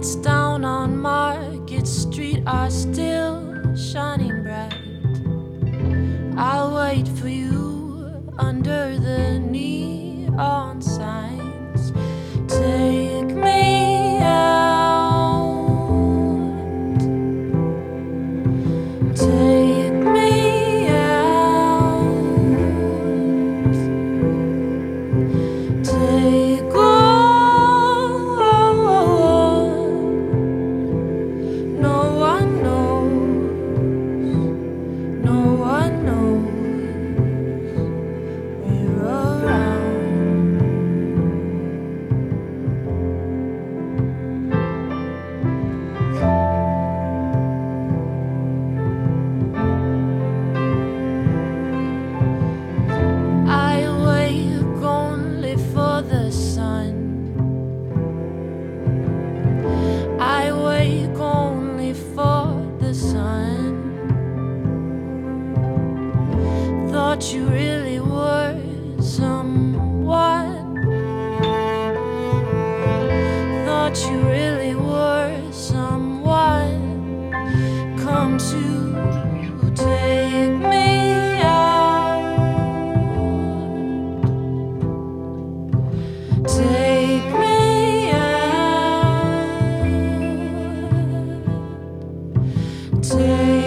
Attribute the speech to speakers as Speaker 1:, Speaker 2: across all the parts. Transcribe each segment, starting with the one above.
Speaker 1: Lights down on Market Street are still shining bright. I'll wait for you under the neon signs. Take Take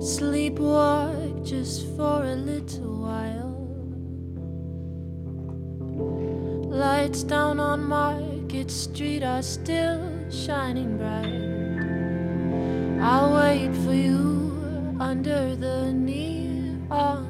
Speaker 1: Sleepwalk just for a little while. Lights down on Market Street are still shining bright. I'll wait for you under the neon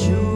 Speaker 1: sure.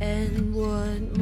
Speaker 1: Everybody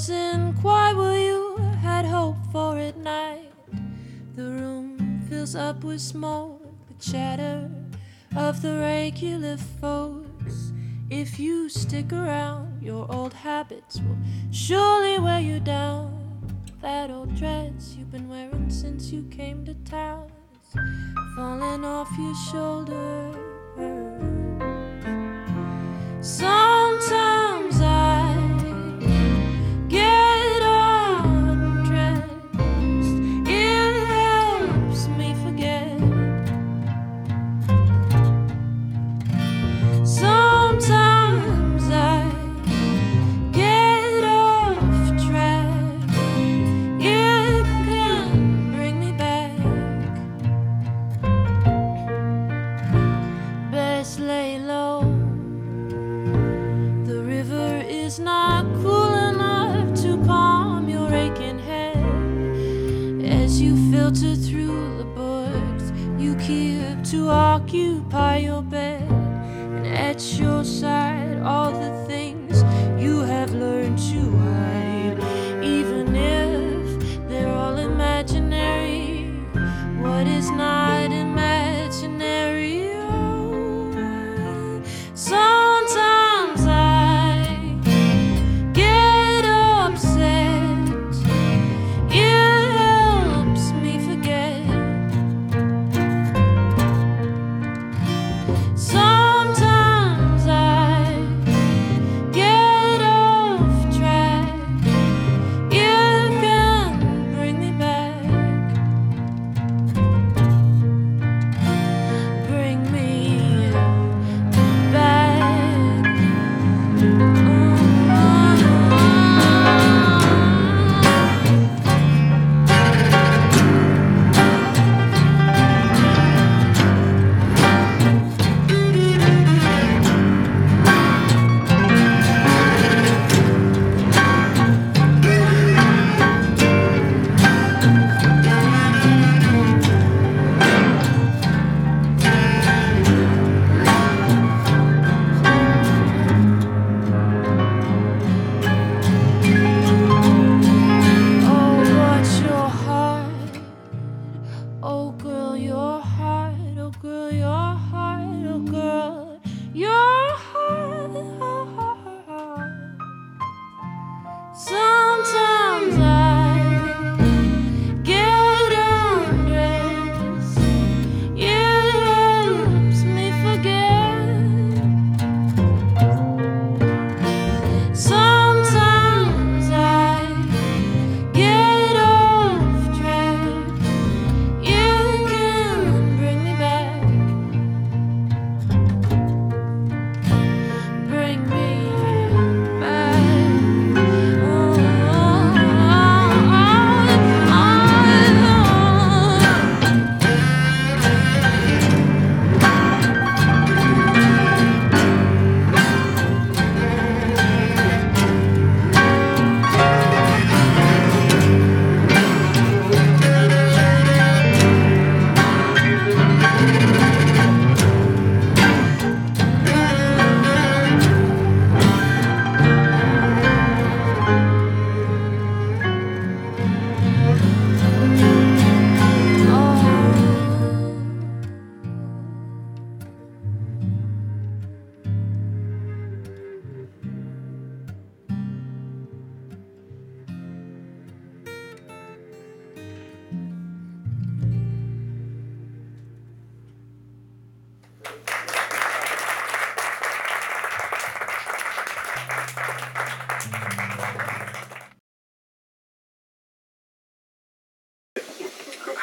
Speaker 1: wasn't quite what you had hoped for at night. The room fills up with smoke, the chatter of the regular folks. If you stick around, your old habits will surely wear you down. That old dress you've been wearing since you came to town is falling off your shoulder. Sometimes bed, and at your side, all the things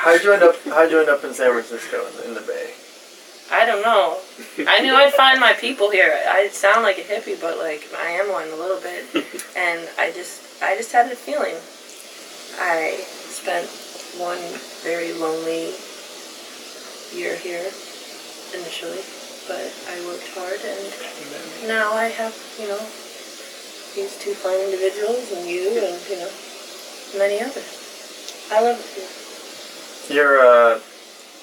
Speaker 2: How'd you end up? How'd you end up in San Francisco in the Bay?
Speaker 3: I don't know. I knew I'd find my people here. I sound like a hippie, but like I am one a little bit, and I just I just had a feeling. I spent one very lonely year here initially, but I worked hard, and now I have you know these two fine individuals and you and you know many others. I love it here.
Speaker 2: You're uh,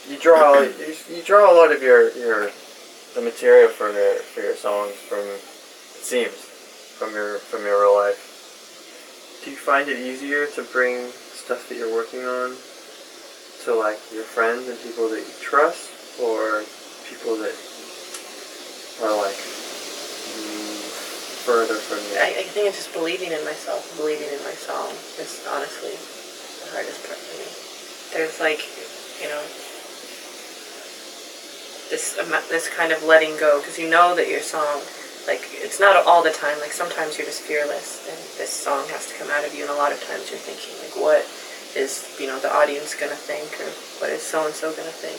Speaker 2: you draw you, you draw a lot of your your the material for your for your songs from it seems from your from your real life. Do you find it easier to bring stuff that you're working on to like your friends and people that you trust, or people that are like further from you?
Speaker 3: I, I think it's just believing in myself, believing in my song is honestly the hardest part for me. There's like, you know, this this kind of letting go because you know that your song, like it's not all the time. Like sometimes you're just fearless, and this song has to come out of you. And a lot of times you're thinking like, what is you know the audience gonna think, or what is so and so gonna think.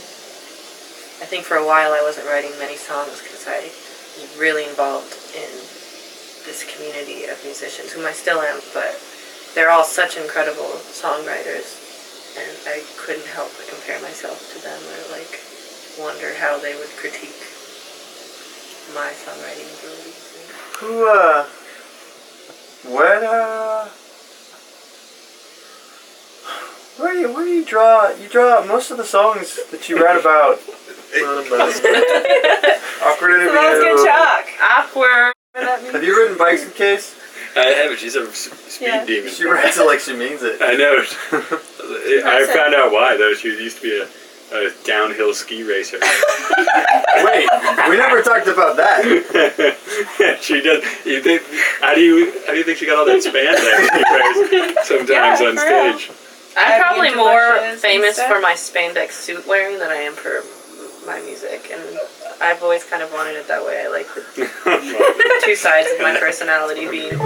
Speaker 3: I think for a while I wasn't writing many songs because I was really involved in this community of musicians, whom I still am, but they're all such incredible songwriters, and I couldn't help but compare myself to them or like wonder how they would critique my songwriting abilities.
Speaker 2: Who uh, what uh, where do you where do you draw? You draw most of the songs that you write about. Awkward interview.
Speaker 3: chalk. Awkward.
Speaker 2: Have you ridden bikes with Case?
Speaker 4: I haven't. She's a speed
Speaker 3: Yeah.
Speaker 4: demon.
Speaker 2: She writes it like she means it.
Speaker 4: I know. I found out why though. She used to be a, a downhill ski racer.
Speaker 2: Wait, we never talked about that.
Speaker 4: she does. You think? How do you? How do you think she got all that spandex she wears sometimes
Speaker 3: Yeah,
Speaker 4: on
Speaker 3: for real.
Speaker 4: stage?
Speaker 3: I'm probably more famous for my spandex suit wearing than I am for my music, and I've always kind of wanted it that way. I like the two sides of my personality being